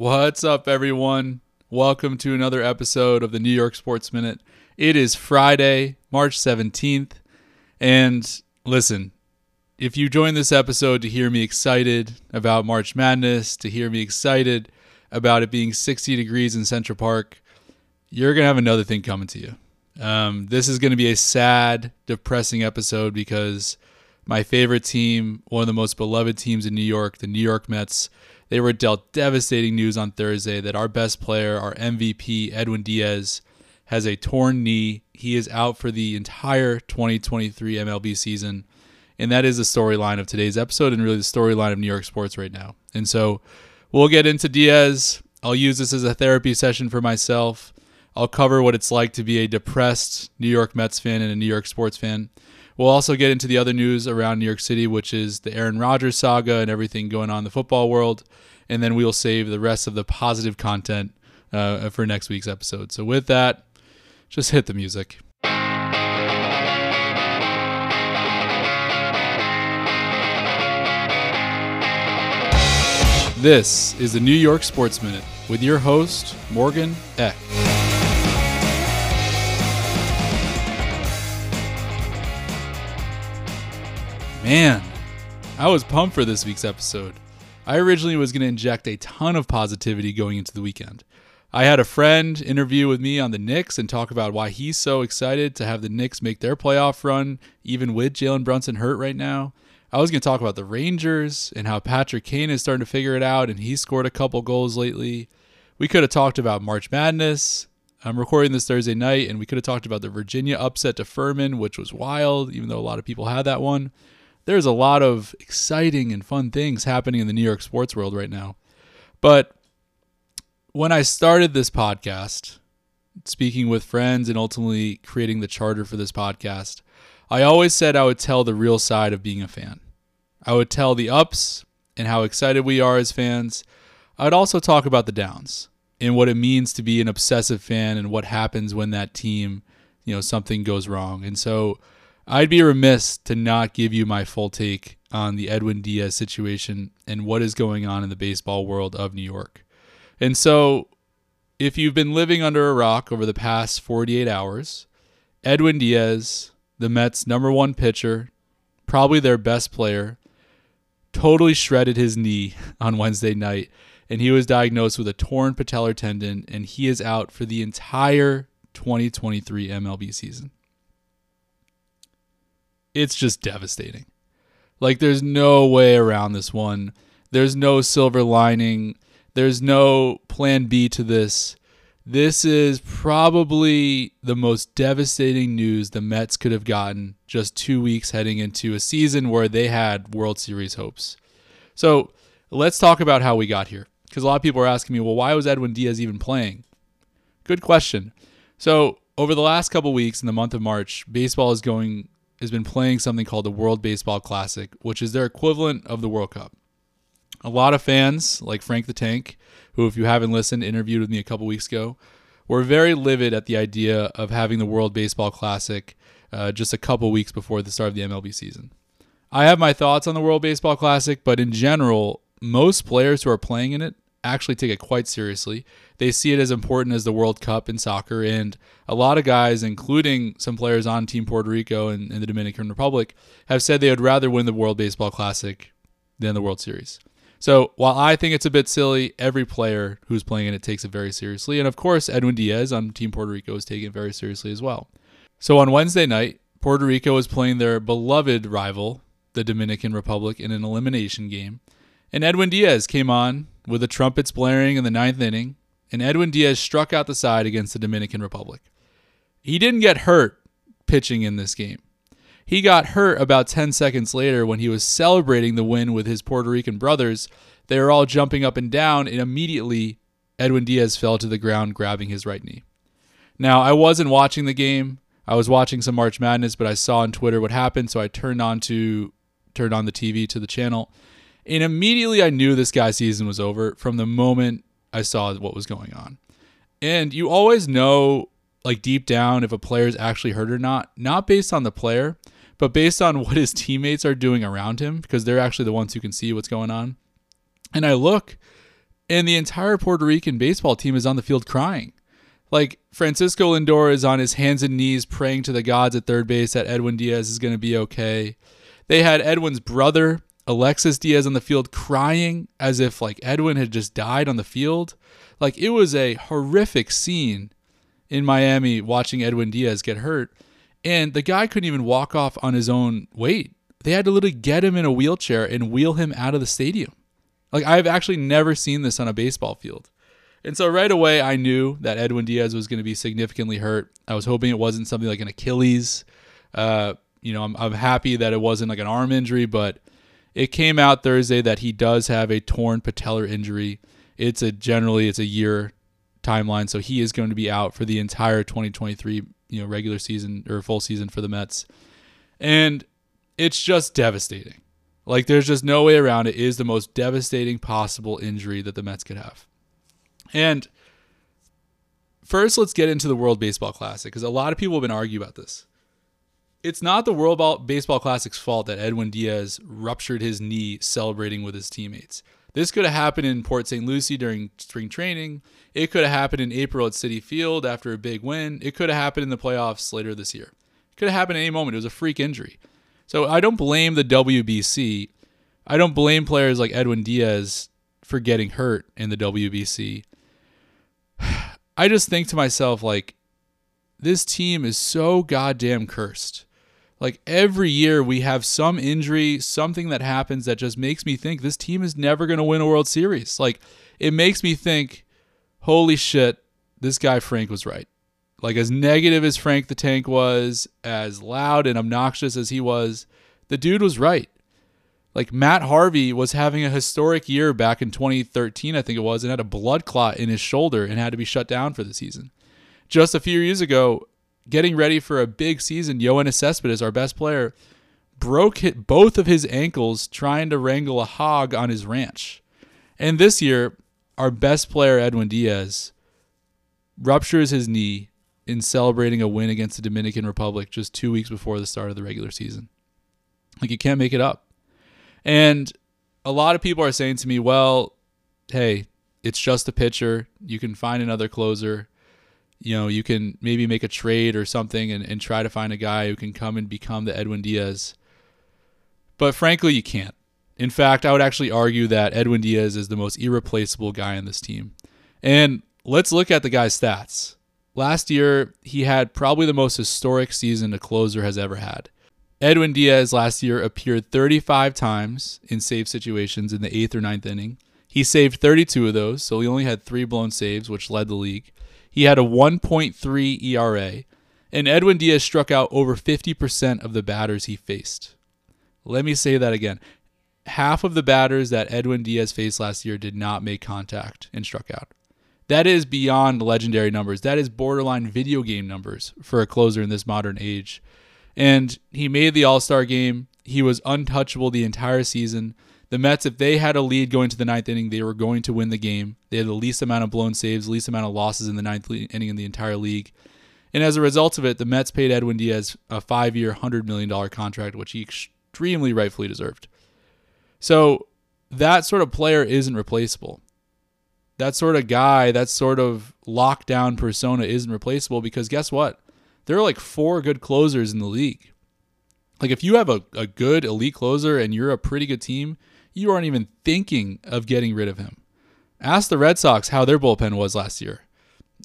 What's up, everyone? Welcome to another episode of the New York Sports Minute. It is Friday, March 17th. And listen, if you joined this episode to hear me excited about March Madness, to hear me excited about it being 60 degrees in Central Park, you're going to have another thing coming to you. Um, this is going to be a sad, depressing episode because my favorite team, one of the most beloved teams in New York, the New York Mets, they were dealt devastating news on Thursday that our best player, our MVP, Edwin Diaz, has a torn knee. He is out for the entire 2023 MLB season. And that is the storyline of today's episode and really the storyline of New York sports right now. And so we'll get into Diaz. I'll use this as a therapy session for myself. I'll cover what it's like to be a depressed New York Mets fan and a New York sports fan. We'll also get into the other news around New York City, which is the Aaron Rodgers saga and everything going on in the football world. And then we'll save the rest of the positive content uh, for next week's episode. So, with that, just hit the music. This is the New York Sports Minute with your host, Morgan Eck. Man, I was pumped for this week's episode. I originally was going to inject a ton of positivity going into the weekend. I had a friend interview with me on the Knicks and talk about why he's so excited to have the Knicks make their playoff run, even with Jalen Brunson hurt right now. I was going to talk about the Rangers and how Patrick Kane is starting to figure it out, and he scored a couple goals lately. We could have talked about March Madness. I'm recording this Thursday night, and we could have talked about the Virginia upset to Furman, which was wild, even though a lot of people had that one there's a lot of exciting and fun things happening in the New York sports world right now. But when I started this podcast, speaking with friends and ultimately creating the charter for this podcast, I always said I would tell the real side of being a fan. I would tell the ups and how excited we are as fans. I would also talk about the downs and what it means to be an obsessive fan and what happens when that team, you know, something goes wrong. And so I'd be remiss to not give you my full take on the Edwin Diaz situation and what is going on in the baseball world of New York. And so, if you've been living under a rock over the past 48 hours, Edwin Diaz, the Mets' number one pitcher, probably their best player, totally shredded his knee on Wednesday night, and he was diagnosed with a torn patellar tendon, and he is out for the entire 2023 MLB season it's just devastating. Like there's no way around this one. There's no silver lining. There's no plan B to this. This is probably the most devastating news the Mets could have gotten just two weeks heading into a season where they had World Series hopes. So let's talk about how we got here. Because a lot of people are asking me, well, why was Edwin Diaz even playing? Good question. So, over the last couple weeks in the month of March, baseball is going has been playing something called the World Baseball Classic, which is their equivalent of the World Cup. A lot of fans, like Frank the Tank, who, if you haven't listened, interviewed with me a couple weeks ago, were very livid at the idea of having the World Baseball Classic uh, just a couple weeks before the start of the MLB season. I have my thoughts on the World Baseball Classic, but in general, most players who are playing in it actually take it quite seriously. They see it as important as the World Cup in soccer, and a lot of guys, including some players on Team Puerto Rico and, and the Dominican Republic, have said they would rather win the World Baseball Classic than the World Series. So while I think it's a bit silly, every player who's playing in it takes it very seriously. And of course, Edwin Diaz on Team Puerto Rico is taking it very seriously as well. So on Wednesday night, Puerto Rico was playing their beloved rival, the Dominican Republic, in an elimination game. And Edwin Diaz came on with the trumpets blaring in the ninth inning, and Edwin Diaz struck out the side against the Dominican Republic. He didn't get hurt pitching in this game. He got hurt about 10 seconds later when he was celebrating the win with his Puerto Rican brothers. They were all jumping up and down, and immediately Edwin Diaz fell to the ground, grabbing his right knee. Now, I wasn't watching the game. I was watching some March Madness, but I saw on Twitter what happened, so I turned on to turned on the TV to the channel and immediately I knew this guy's season was over from the moment I saw what was going on. And you always know, like deep down, if a player is actually hurt or not, not based on the player, but based on what his teammates are doing around him, because they're actually the ones who can see what's going on. And I look, and the entire Puerto Rican baseball team is on the field crying. Like Francisco Lindor is on his hands and knees praying to the gods at third base that Edwin Diaz is going to be okay. They had Edwin's brother, Alexis Diaz, on the field crying as if like Edwin had just died on the field. Like it was a horrific scene in Miami watching Edwin Diaz get hurt. And the guy couldn't even walk off on his own weight. They had to literally get him in a wheelchair and wheel him out of the stadium. Like I've actually never seen this on a baseball field. And so right away, I knew that Edwin Diaz was going to be significantly hurt. I was hoping it wasn't something like an Achilles. Uh, you know, I'm, I'm happy that it wasn't like an arm injury, but it came out Thursday that he does have a torn patellar injury. It's a generally it's a year timeline, so he is going to be out for the entire 2023, you know, regular season or full season for the Mets. And it's just devastating. Like there's just no way around it. it is the most devastating possible injury that the Mets could have. And first, let's get into the World Baseball Classic because a lot of people have been arguing about this. It's not the World Baseball Classic's fault that Edwin Diaz ruptured his knee celebrating with his teammates. This could have happened in Port St. Lucie during spring training. It could have happened in April at Citi Field after a big win. It could have happened in the playoffs later this year. It could have happened at any moment. It was a freak injury. So I don't blame the WBC. I don't blame players like Edwin Diaz for getting hurt in the WBC. I just think to myself, like, this team is so goddamn cursed. Like every year we have some injury, something that happens that just makes me think this team is never going to win a World Series. Like it makes me think, holy shit, this guy Frank was right. Like as negative as Frank the Tank was, as loud and obnoxious as he was, the dude was right. Like Matt Harvey was having a historic year back in 2013, I think it was, and had a blood clot in his shoulder and had to be shut down for the season. Just a few years ago, getting ready for a big season, Yoenis Cespedes, our best player, broke hit both of his ankles trying to wrangle a hog on his ranch. And this year, our best player, Edwin Diaz, ruptures his knee in celebrating a win against the Dominican Republic just two weeks before the start of the regular season. Like, you can't make it up. And a lot of people are saying to me, well, hey, it's just a pitcher. You can find another closer. You know, you can maybe make a trade or something and, and try to find a guy who can come and become the Edwin Diaz. But frankly, you can't. In fact, I would actually argue that Edwin Diaz is the most irreplaceable guy on this team. And let's look at the guy's stats. Last year, he had probably the most historic season a closer has ever had. Edwin Diaz last year appeared 35 times in save situations in the eighth or ninth inning. He saved 32 of those, so he only had three blown saves, which led the league. He had a 1.3 ERA, and Edwin Diaz struck out over 50% of the batters he faced. Let me say that again. Half of the batters that Edwin Diaz faced last year did not make contact and struck out. That is beyond legendary numbers. That is borderline video game numbers for a closer in this modern age and he made the All Star game. He was untouchable the entire season. The Mets, if they had a lead going to the ninth inning, they were going to win the game. They had the least amount of blown saves, least amount of losses in the ninth inning in the entire league. And as a result of it, the Mets paid Edwin Diaz a five year, $100 million contract, which he extremely rightfully deserved. So that sort of player isn't replaceable. That sort of guy, that sort of lockdown persona isn't replaceable because guess what? there are like four good closers in the league. Like if you have a, a good elite closer and you're a pretty good team, you aren't even thinking of getting rid of him. Ask the Red Sox how their bullpen was last year.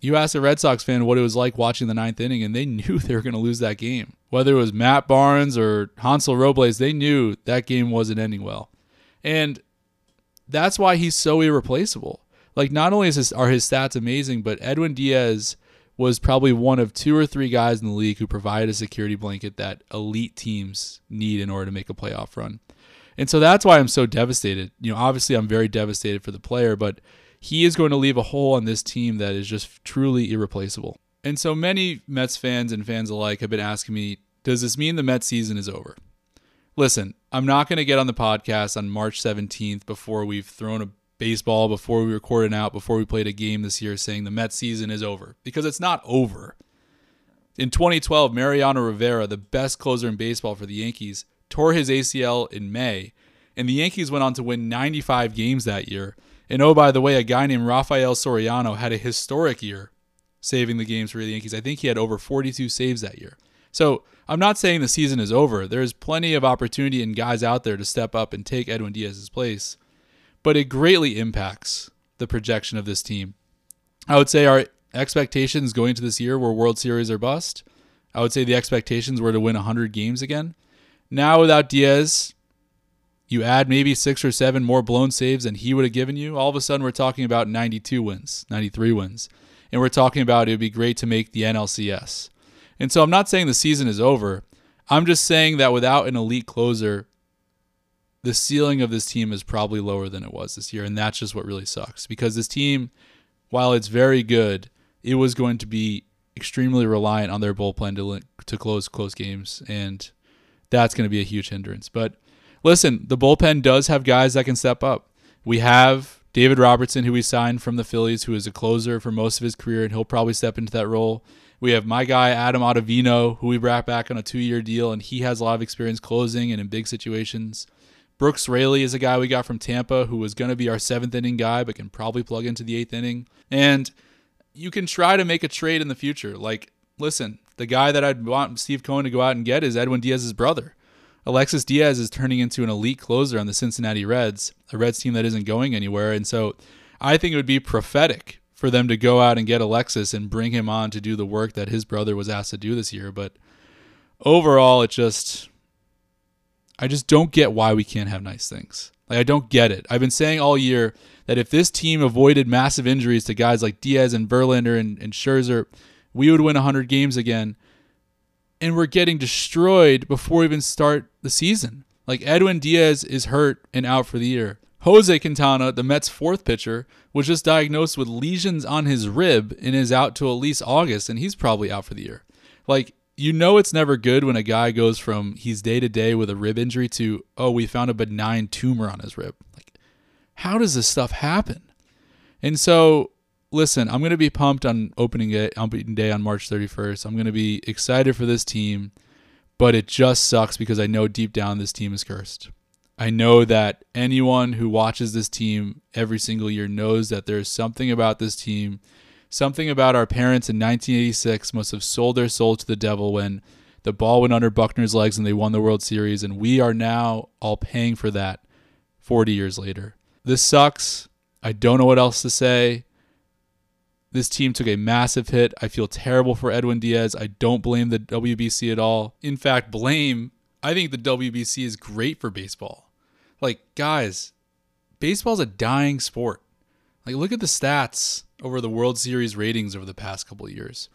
You ask a Red Sox fan what it was like watching the ninth inning, and they knew they were going to lose that game. Whether it was Matt Barnes or Hansel Robles, they knew that game wasn't ending well. And that's why he's so irreplaceable. Like, not only is his, are his stats amazing, but Edwin Diaz was probably one of two or three guys in the league who provided a security blanket that elite teams need in order to make a playoff run. And so that's why I'm so devastated. You know, obviously I'm very devastated for the player, but he is going to leave a hole on this team that is just truly irreplaceable. And so many Mets fans and fans alike have been asking me, does this mean the Mets season is over? Listen, I'm not going to get on the podcast on March 17th before we've thrown a baseball before we recorded out, before we played a game this year, saying the Mets season is over because it's not over. In 2012, Mariano Rivera, the best closer in baseball for the Yankees, tore his ACL in May, and the Yankees went on to win 95 games that year And oh, by the way, a guy named Rafael Soriano had a historic year saving the games for the Yankees. I think he had over 42 saves that year. So I'm not saying the season is over. There's plenty of opportunity and guys out there to step up and take Edwin Diaz's place, but it greatly impacts the projection of this team. I would say our expectations going into this year were World Series or bust. I would say the expectations were to win 100 games again. Now, without Diaz, you add maybe six or seven more blown saves than he would have given you. All of a sudden, we're talking about 92 wins, 93 wins. And we're talking about it would be great to make the NLCS. And so I'm not saying the season is over. I'm just saying that without an elite closer, the ceiling of this team is probably lower than it was this year. And that's just what really sucks because this team, while it's very good, it was going to be extremely reliant on their bullpen to, to close close games. And that's going to be a huge hindrance. But listen, the bullpen does have guys that can step up. We have David Robertson, who we signed from the Phillies, who is a closer for most of his career, and he'll probably step into that role. We have my guy Adam Ottavino, who we brought back on a two-year deal, and he has a lot of experience closing and in big situations. Brooks Raley is a guy we got from Tampa who was going to be our seventh inning guy, but can probably plug into the eighth inning. And you can try to make a trade in the future. Like, listen, the guy that I'd want Steve Cohen to go out and get is Edwin Diaz's brother. Alexis Diaz is turning into an elite closer on the Cincinnati Reds, a Reds team that isn't going anywhere. And so I think it would be prophetic for them to go out and get Alexis and bring him on to do the work that his brother was asked to do this year. But overall, it just, I just don't get why we can't have nice things. Like, I don't get it. I've been saying all year that if this team avoided massive injuries to guys like Diaz and Verlander and, and Scherzer, we would win 100 games again. And we're getting destroyed before we even start the season. Like, Edwin Diaz is hurt and out for the year. Jose Quintana, the Mets' fourth pitcher, was just diagnosed with lesions on his rib and is out to at least August, and he's probably out for the year. Like, you know, it's never good when a guy goes from he's day to day with a rib injury to, oh, we found a benign tumor on his rib. Like, how does this stuff happen? And so, listen, I'm going to be pumped on opening day, opening day on March 31st. I'm going to be excited for this team, but it just sucks because I know deep down this team is cursed. I know that anyone who watches this team every single year knows that there's something about this team, something about our parents in 1986 must have sold their soul to the devil when the ball went under Buckner's legs and they won the World Series. And we are now all paying for that 40 years later. This sucks. I don't know what else to say. This team took a massive hit. I feel terrible for Edwin Diaz. I don't blame the WBC at all. In fact, blame I think the WBC is great for baseball. Like, guys, baseball's a dying sport. Like, look at the stats over the World Series ratings over the past couple years.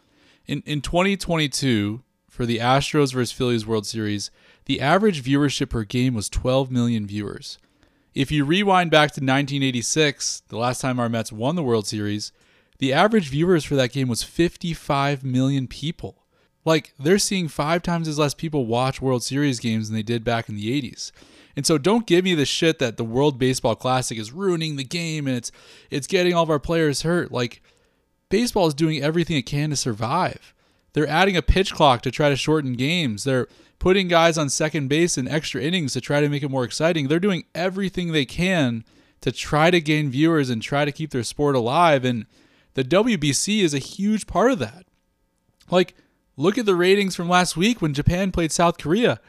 In in 2022, for the Astros versus Phillies World Series, the average viewership per game was 12 million viewers. If you rewind back to 1986, the last time our Mets won the World Series, the average viewers for that game was 55 million people. Like they're seeing five times as less people watch World Series games than they did back in the 80s. And so don't give me the shit that the World Baseball Classic is ruining the game and it's it's getting all of our players hurt. Like baseball is doing everything it can to survive. They're adding a pitch clock to try to shorten games. They're putting guys on second base in extra innings to try to make it more exciting. They're doing everything they can to try to gain viewers and try to keep their sport alive and the WBC is a huge part of that. Like Look at the ratings from last week when Japan played South Korea.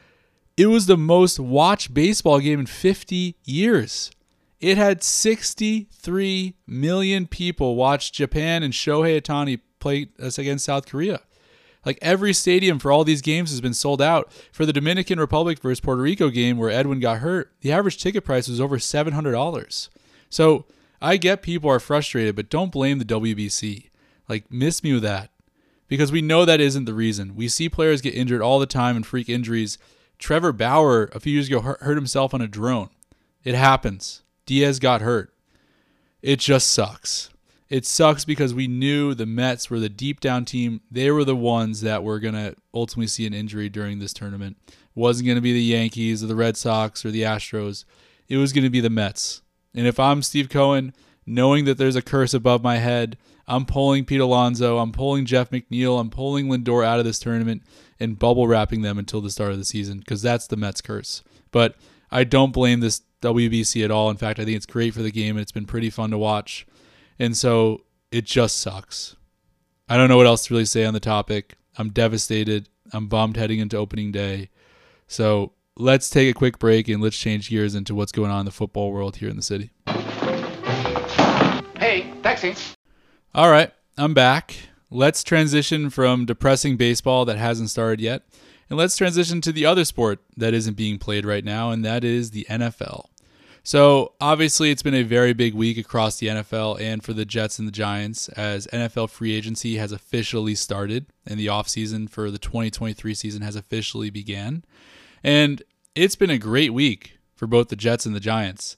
It was the most watched baseball game in 50 years. It had 63 million people watch Japan and Shohei Ohtani play us against South Korea. Like every stadium for all these games has been sold out. For the Dominican Republic versus Puerto Rico game where Edwin got hurt, the average ticket price was over $700. So I get people are frustrated, but don't blame the WBC. Like, miss me with that because we know that isn't the reason. We see players get injured all the time and freak injuries. Trevor Bauer a few years ago hurt himself on a drone. It happens. Diaz got hurt. It just sucks. It sucks because we knew the Mets were the deep down team. They were the ones that were going to ultimately see an injury during this tournament. It wasn't going to be the Yankees or the Red Sox or the Astros. It was going to be the Mets. And if I'm Steve Cohen, knowing that there's a curse above my head, I'm pulling Pete Alonso, I'm pulling Jeff McNeil, I'm pulling Lindor out of this tournament and bubble wrapping them until the start of the season because that's the Mets curse. But I don't blame this WBC at all. In fact, I think it's great for the game and it's been pretty fun to watch. And so it just sucks. I don't know what else to really say on the topic. I'm devastated. I'm bummed heading into opening day. So let's take a quick break and let's change gears into what's going on in the football world here in the city. Hey, taxi. All right, I'm back. Let's transition from depressing baseball that hasn't started yet, and let's transition to the other sport that isn't being played right now, and that is the NFL. So, obviously, it's been a very big week across the NFL and for the Jets and the Giants as NFL free agency has officially started and the offseason for the 2023 season has officially began. And it's been a great week for both the Jets and the Giants.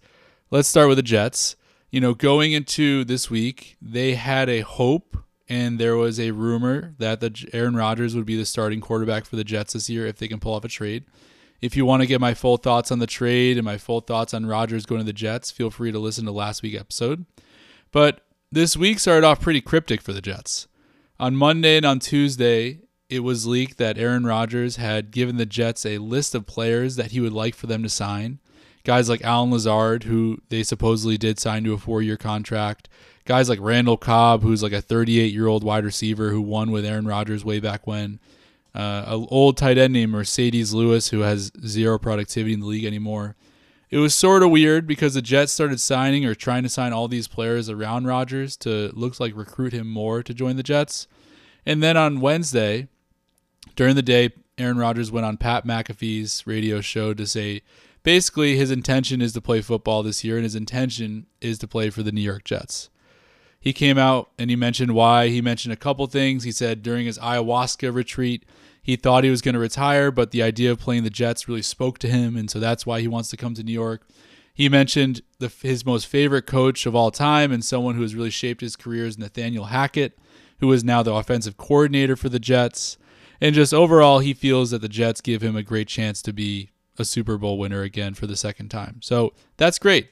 Let's start with the Jets. You know, going into this week, they had a hope and there was a rumor that the Aaron Rodgers would be the starting quarterback for the Jets this year if they can pull off a trade. If you want to get my full thoughts on the trade and my full thoughts on Rodgers going to the Jets, feel free to listen to last week's episode. But this week started off pretty cryptic for the Jets. On Monday and on Tuesday, it was leaked that Aaron Rodgers had given the Jets a list of players that he would like for them to sign. Guys like Allen Lazard, who they supposedly did sign to a four year contract. Guys like Randall Cobb, who's like a 38 year old wide receiver who won with Aaron Rodgers way back when uh, an old tight end named Marcedes Lewis who has zero productivity in the league anymore. It was sort of weird because the Jets started signing or trying to sign all these players around Rodgers to looks like recruit him more to join the Jets. And then on Wednesday, during the day, Aaron Rodgers went on Pat McAfee's radio show to say basically his intention is to play football this year and his intention is to play for the New York Jets. He came out and he mentioned why. He mentioned a couple things. He said during his ayahuasca retreat, he thought he was going to retire, but the idea of playing the Jets really spoke to him, and so that's why he wants to come to New York. He mentioned the, his most favorite coach of all time and someone who has really shaped his career is Nathaniel Hackett, who is now the offensive coordinator for the Jets. And just overall, he feels that the Jets give him a great chance to be a Super Bowl winner again for the second time. So that's great.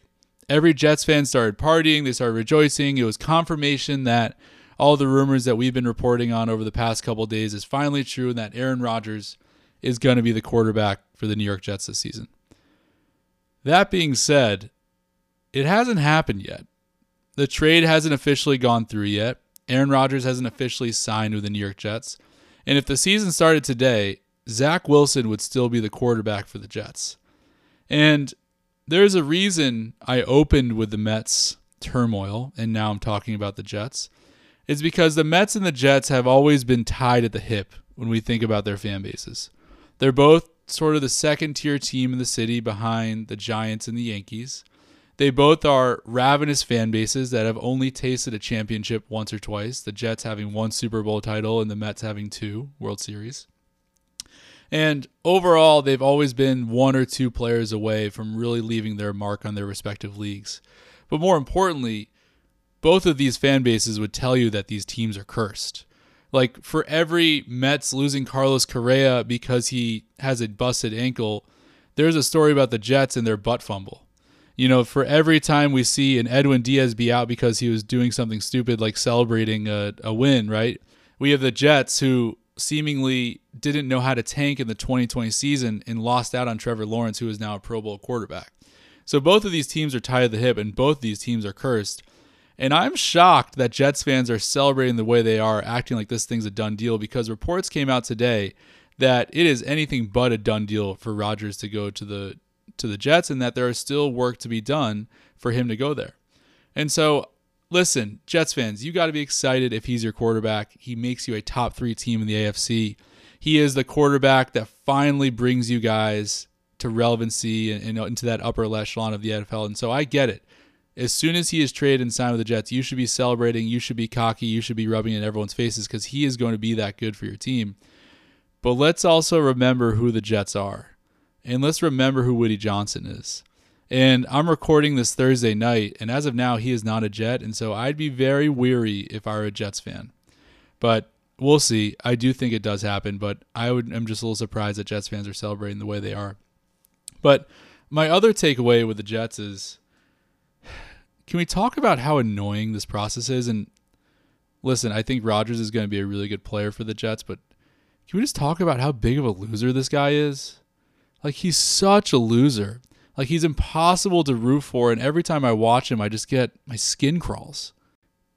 Every Jets fan started partying, they started rejoicing. It was confirmation that all the rumors that we've been reporting on over the past couple days is finally true and that Aaron Rodgers is going to be the quarterback for the New York Jets this season. That being said, it hasn't happened yet. The trade hasn't officially gone through yet. Aaron Rodgers hasn't officially signed with the New York Jets. And if the season started today, Zach Wilson would still be the quarterback for the Jets. And there's a reason I opened with the Mets turmoil, and now I'm talking about the Jets It's because the Mets and the Jets have always been tied at the hip when we think about their fan bases. They're both sort of the second tier team in the city behind the Giants and the Yankees. They both are ravenous fan bases that have only tasted a championship once or twice, the Jets having one Super Bowl title and the Mets having two World Series. And overall, they've always been one or two players away from really leaving their mark on their respective leagues. But more importantly, both of these fan bases would tell you that these teams are cursed. Like for every Mets losing Carlos Correa because he has a busted ankle, there's a story about the Jets and their butt fumble. You know, for every time we see an Edwin Diaz be out because he was doing something stupid like celebrating a, a win, right? We have the Jets who seemingly didn't know how to tank in the 2020 season and lost out on Trevor Lawrence, who is now a Pro Bowl quarterback. So both of these teams are tied at the hip, and both these teams are cursed. And I'm shocked that Jets fans are celebrating the way they are, acting like this thing's a done deal because reports came out today that it is anything but a done deal for Rodgers to go to the to the Jets and that there is still work to be done for him to go there. And so listen, Jets fans, you got to be excited if he's your quarterback. He makes you a top 3 team in the AFC. He is the quarterback that finally brings you guys to relevancy and, and into that upper echelon of the NFL. And so I get it as soon as he is traded and signed with the Jets, you should be celebrating, you should be cocky, you should be rubbing it in everyone's faces because he is going to be that good for your team. But let's also remember who the Jets are. And let's remember who Woody Johnson is. And I'm recording this Thursday night, and as of now, he is not a Jet, and so I'd be very weary if I were a Jets fan. But we'll see. I do think it does happen, but I would I'm just a little surprised that Jets fans are celebrating the way they are. But my other takeaway with the Jets is can we talk about how annoying this process is? And listen, I think Rodgers is going to be a really good player for the Jets, but can we just talk about how big of a loser this guy is? Like, he's such a loser. Like he's impossible to root for, and every time I watch him, I just get my skin crawls.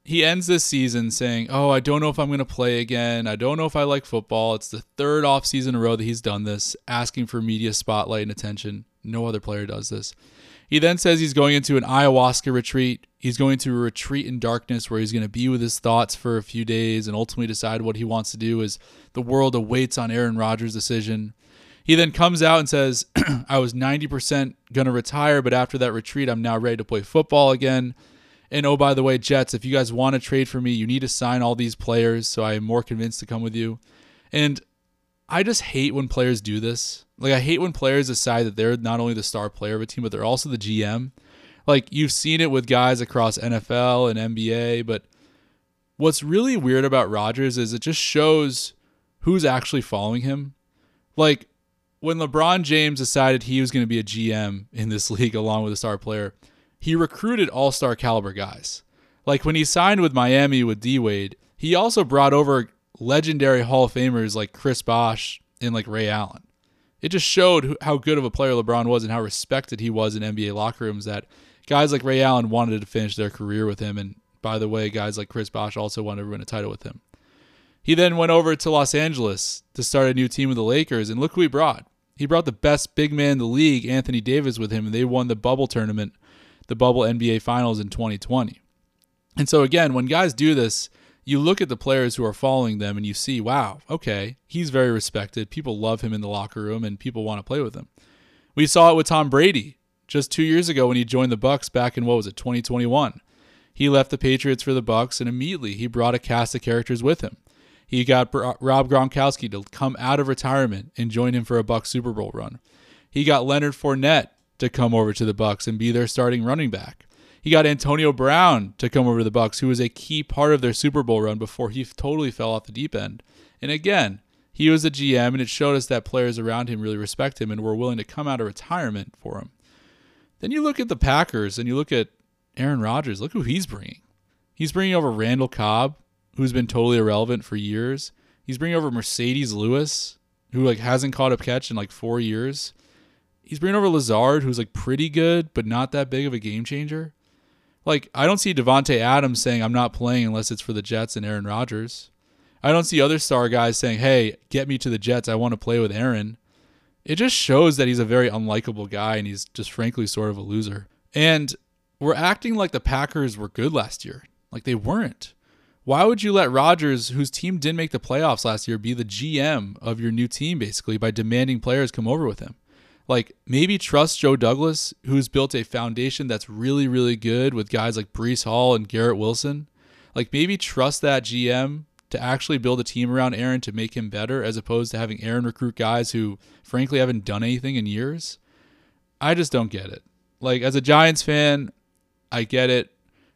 He ends this season saying, Oh, I don't know if I'm going to play again. I don't know if I like football. It's the third off season in a row that he's done this, asking for media spotlight and attention. No other player does this. He then says he's going into an ayahuasca retreat. He's going to a retreat in darkness where he's going to be with his thoughts for a few days and ultimately decide what he wants to do as the world awaits on Aaron Rodgers' decision. He then comes out and says, I was 90% going to retire, but after that retreat, I'm now ready to play football again. And oh, by the way, Jets, if you guys want to trade for me, you need to sign all these players. So I am more convinced to come with you. And I just hate when players do this. Like, I hate when players decide that they're not only the star player of a team, but they're also the GM. Like, you've seen it with guys across NFL and NBA, but what's really weird about Rodgers is it just shows who's actually following him. Like, when LeBron James decided he was going to be a GM in this league along with a star player, he recruited all star caliber guys. Like when he signed with Miami with D Wade, he also brought over legendary Hall of Famers like Chris Bosh and like Ray Allen. It just showed how good of a player LeBron was and how respected he was in NBA locker rooms that guys like Ray Allen wanted to finish their career with him. And by the way, guys like Chris Bosh also wanted to win a title with him. He then went over to Los Angeles to start a new team with the Lakers, and look who he brought. He brought the best big man in the league, Anthony Davis, with him, and they won the bubble tournament, the bubble NBA Finals in 2020. And so, again, when guys do this, you look at the players who are following them and you see, wow, okay, he's very respected. People love him in the locker room and people want to play with him. We saw it with Tom Brady just two years ago when he joined the Bucs back in what was it, 2021. He left the Patriots for the Bucs and immediately he brought a cast of characters with him. He got Rob Gronkowski to come out of retirement and join him for a Bucs Super Bowl run. He got Leonard Fournette to come over to the Bucs and be their starting running back. He got Antonio Brown to come over to the Bucs, who was a key part of their Super Bowl run before he totally fell off the deep end. And again, he was a GM, and it showed us that players around him really respect him and were willing to come out of retirement for him. Then you look at the Packers and you look at Aaron Rodgers. Look who he's bringing. He's bringing over Randall Cobb, who's been totally irrelevant for years. He's bringing over Marcedes Lewis, who like hasn't caught a catch in like four years. He's bringing over Lazard, who's like pretty good, but not that big of a game changer. Like I don't see Davante Adams saying I'm not playing unless it's for the Jets and Aaron Rodgers. I don't see other star guys saying, "Hey, get me to the Jets. I want to play with Aaron." It just shows that he's a very unlikable guy and he's just frankly sort of a loser. And we're acting like the Packers were good last year. Like they weren't. Why would you let Rodgers, whose team didn't make the playoffs last year, be the GM of your new team basically by demanding players come over with him? Like maybe trust Joe Douglas, who's built a foundation that's really, really good with guys like Breece Hall and Garrett Wilson. Like maybe trust that GM to actually build a team around Aaron to make him better, as opposed to having Aaron recruit guys who, frankly, haven't done anything in years. I just don't get it. Like as a Giants fan, I get it.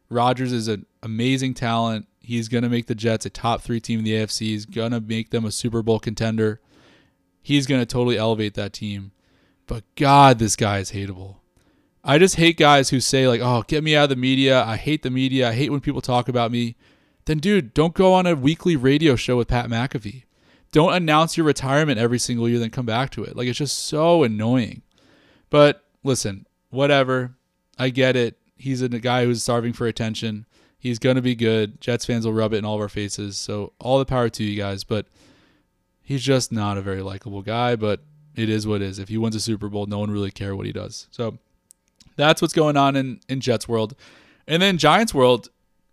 Rodgers is an amazing talent. He's going to make the Jets a top three team in the AFC. He's going to make them a Super Bowl contender. He's going to totally elevate that team. But God, this guy is hateable. I just hate guys who say, like, oh, get me out of the media. I hate the media. I hate when people talk about me. Then, dude, don't go on a weekly radio show with Pat McAfee. Don't announce your retirement every single year, then come back to it. Like, it's just so annoying. But listen, whatever. I get it. He's a guy who's starving for attention. He's going to be good. Jets fans will rub it in all of our faces. So all the power to you guys. But he's just not a very likable guy. But it is what it is. If he wins a Super Bowl, no one really care what he does. So that's what's going on in, in Jets world. And then Giants world,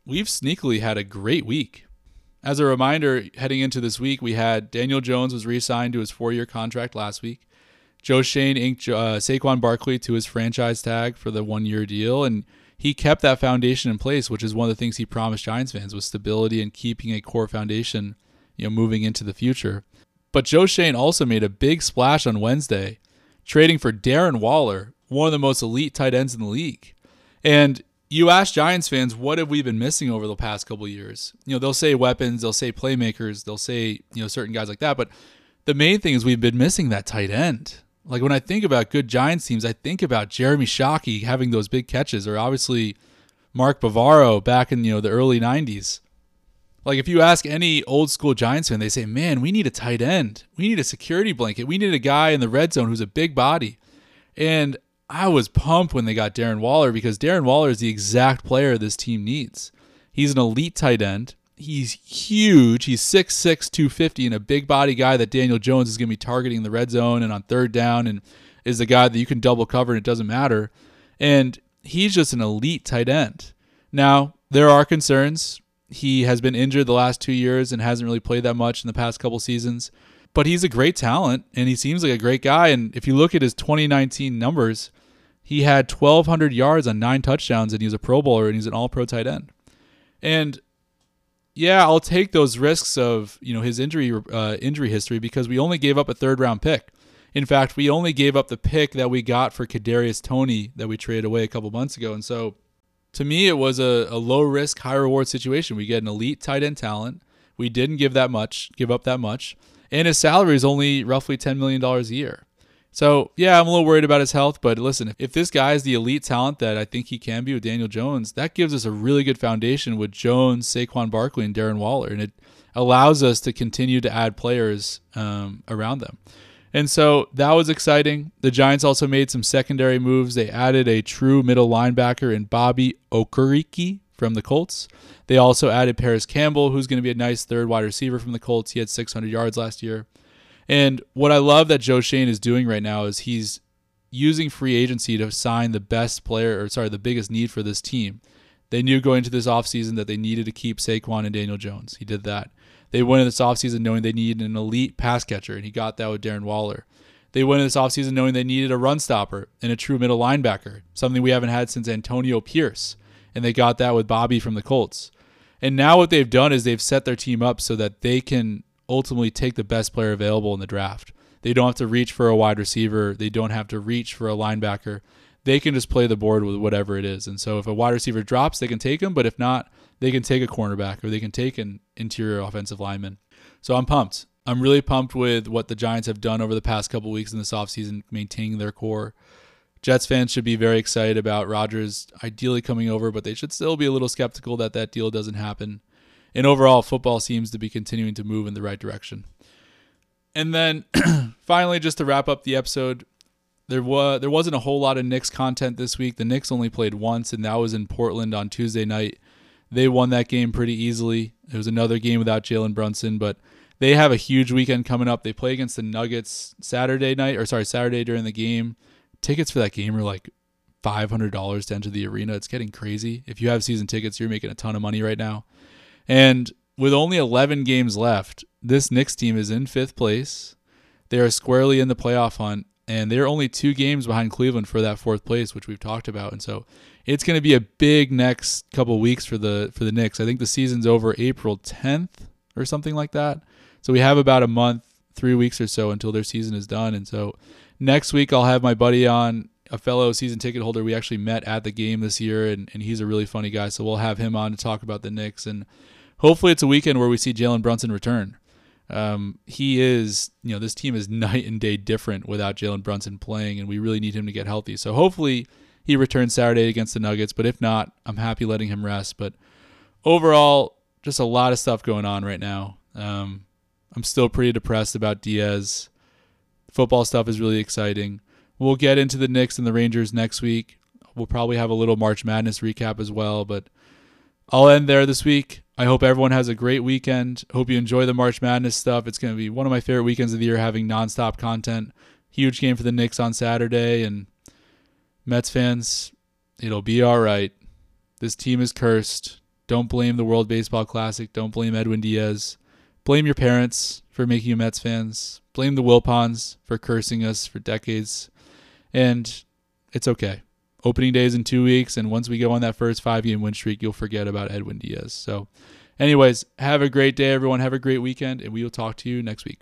we've sneakily had a great week. As a reminder, heading into this week, we had Daniel Jones was re-signed to his four-year contract last week. Joe Schoen inked uh, Saquon Barkley to his franchise tag for the one-year deal, and he kept that foundation in place, which is one of the things he promised Giants fans was stability and keeping a core foundation, you know, moving into the future. But Joe Schoen also made a big splash on Wednesday, trading for Darren Waller, one of the most elite tight ends in the league. And you ask Giants fans, what have we been missing over the past couple years? You know, they'll say weapons, they'll say playmakers, they'll say, you know, certain guys like that. But the main thing is we've been missing that tight end. Like when I think about good Giants teams, I think about Jeremy Shockey having those big catches, or obviously Mark Bavaro back in you know the early '90s. Like if you ask any old school Giants fan, they say, "Man, we need a tight end. We need a security blanket. We need a guy in the red zone who's a big body." And I was pumped when they got Darren Waller because Darren Waller is the exact player this team needs. He's an elite tight end. He's huge. He's 6'6, 250, and a big body guy that Daniel Jones is going to be targeting in the red zone and on third down, and is the guy that you can double cover and it doesn't matter. And he's just an elite tight end. Now, there are concerns. He has been injured the last two years and hasn't really played that much in the past couple seasons. But he's a great talent and he seems like a great guy. And if you look at his 2019 numbers, he had 1,200 yards on nine touchdowns and he's a Pro Bowler and he's an All Pro tight end. And yeah, I'll take those risks of you know his injury uh, injury history because we only gave up a third round pick. In fact, we only gave up the pick that we got for Kadarius Toney that we traded away a couple months ago, and so to me, it was a, a low risk, high reward situation. We get an elite tight end talent. We didn't give that much, give up that much, and his salary is only roughly ten million dollars a year. So yeah, I'm a little worried about his health, but listen, if this guy is the elite talent that I think he can be with Daniel Jones, that gives us a really good foundation with Jones, Saquon Barkley, and Darren Waller, and it allows us to continue to add players um, around them. And so that was exciting. The Giants also made some secondary moves. They added a true middle linebacker in Bobby Okereke from the Colts. They also added Parris Campbell, who's going to be a nice third wide receiver from the Colts. He had 600 yards last year. And what I love that Joe Schoen is doing right now is he's using free agency to sign the best player, or sorry, the biggest need for this team. They knew going into this offseason that they needed to keep Saquon and Daniel Jones. He did that. They went in this offseason knowing they needed an elite pass catcher, and he got that with Darren Waller. They went in this offseason knowing they needed a run stopper and a true middle linebacker, something we haven't had since Antonio Pierce, and they got that with Bobby from the Colts. And now what they've done is they've set their team up so that they can ultimately take the best player available in the draft. They don't have to reach for a wide receiver, they don't have to reach for a linebacker. They can just play the board with whatever it is. And so if a wide receiver drops, they can take him, but if not, they can take a cornerback or they can take an interior offensive lineman. So I'm pumped. I'm really pumped with what the Giants have done over the past couple weeks in this offseason, maintaining their core. Jets fans should be very excited about Rodgers ideally coming over, but they should still be a little skeptical that that deal doesn't happen. And overall, football seems to be continuing to move in the right direction. And then finally, just to wrap up the episode, there was there wasn't a whole lot of Knicks content this week. The Knicks only played once, and that was in Portland on Tuesday night. They won that game pretty easily. It was another game without Jalen Brunson, but they have a huge weekend coming up. They play against the Nuggets Saturday night, or sorry, Saturday during the game. Tickets for that game are like five hundred dollars to enter the arena. It's getting crazy. If you have season tickets, you're making a ton of money right now. And with only 11 games left, this Knicks team is in fifth place. They are squarely in the playoff hunt, and they're only two games behind Cleveland for that fourth place, which we've talked about. And so it's going to be a big next couple weeks for the for the Knicks. I think the season's over April 10th or something like that. So we have about a month, three weeks or so until their season is done. And so next week I'll have my buddy on, a fellow season ticket holder. We actually met at the game this year, and, and he's a really funny guy. So we'll have him on to talk about the Knicks. And hopefully it's a weekend where we see Jalen Brunson return. Um, he is, you know, this team is night and day different without Jalen Brunson playing, and we really need him to get healthy. So hopefully he returns Saturday against the Nuggets. But if not, I'm happy letting him rest. But overall, just a lot of stuff going on right now. Um, I'm still pretty depressed about Diaz. Football stuff is really exciting. We'll get into the Knicks and the Rangers next week. We'll probably have a little March Madness recap as well. But I'll end there this week. I hope everyone has a great weekend. Hope you enjoy the March Madness stuff. It's going to be one of my favorite weekends of the year having nonstop content. Huge game for the Knicks on Saturday, and Mets fans, it'll be all right. This team is cursed. Don't blame the World Baseball Classic. Don't blame Edwin Diaz. Blame your parents for making you Mets fans. Blame the Wilpons for cursing us for decades. And it's okay. Opening days in two weeks, and once we go on that first five game win streak, you'll forget about Edwin Diaz. So, anyways, have a great day, everyone. Have a great weekend, and we will talk to you next week.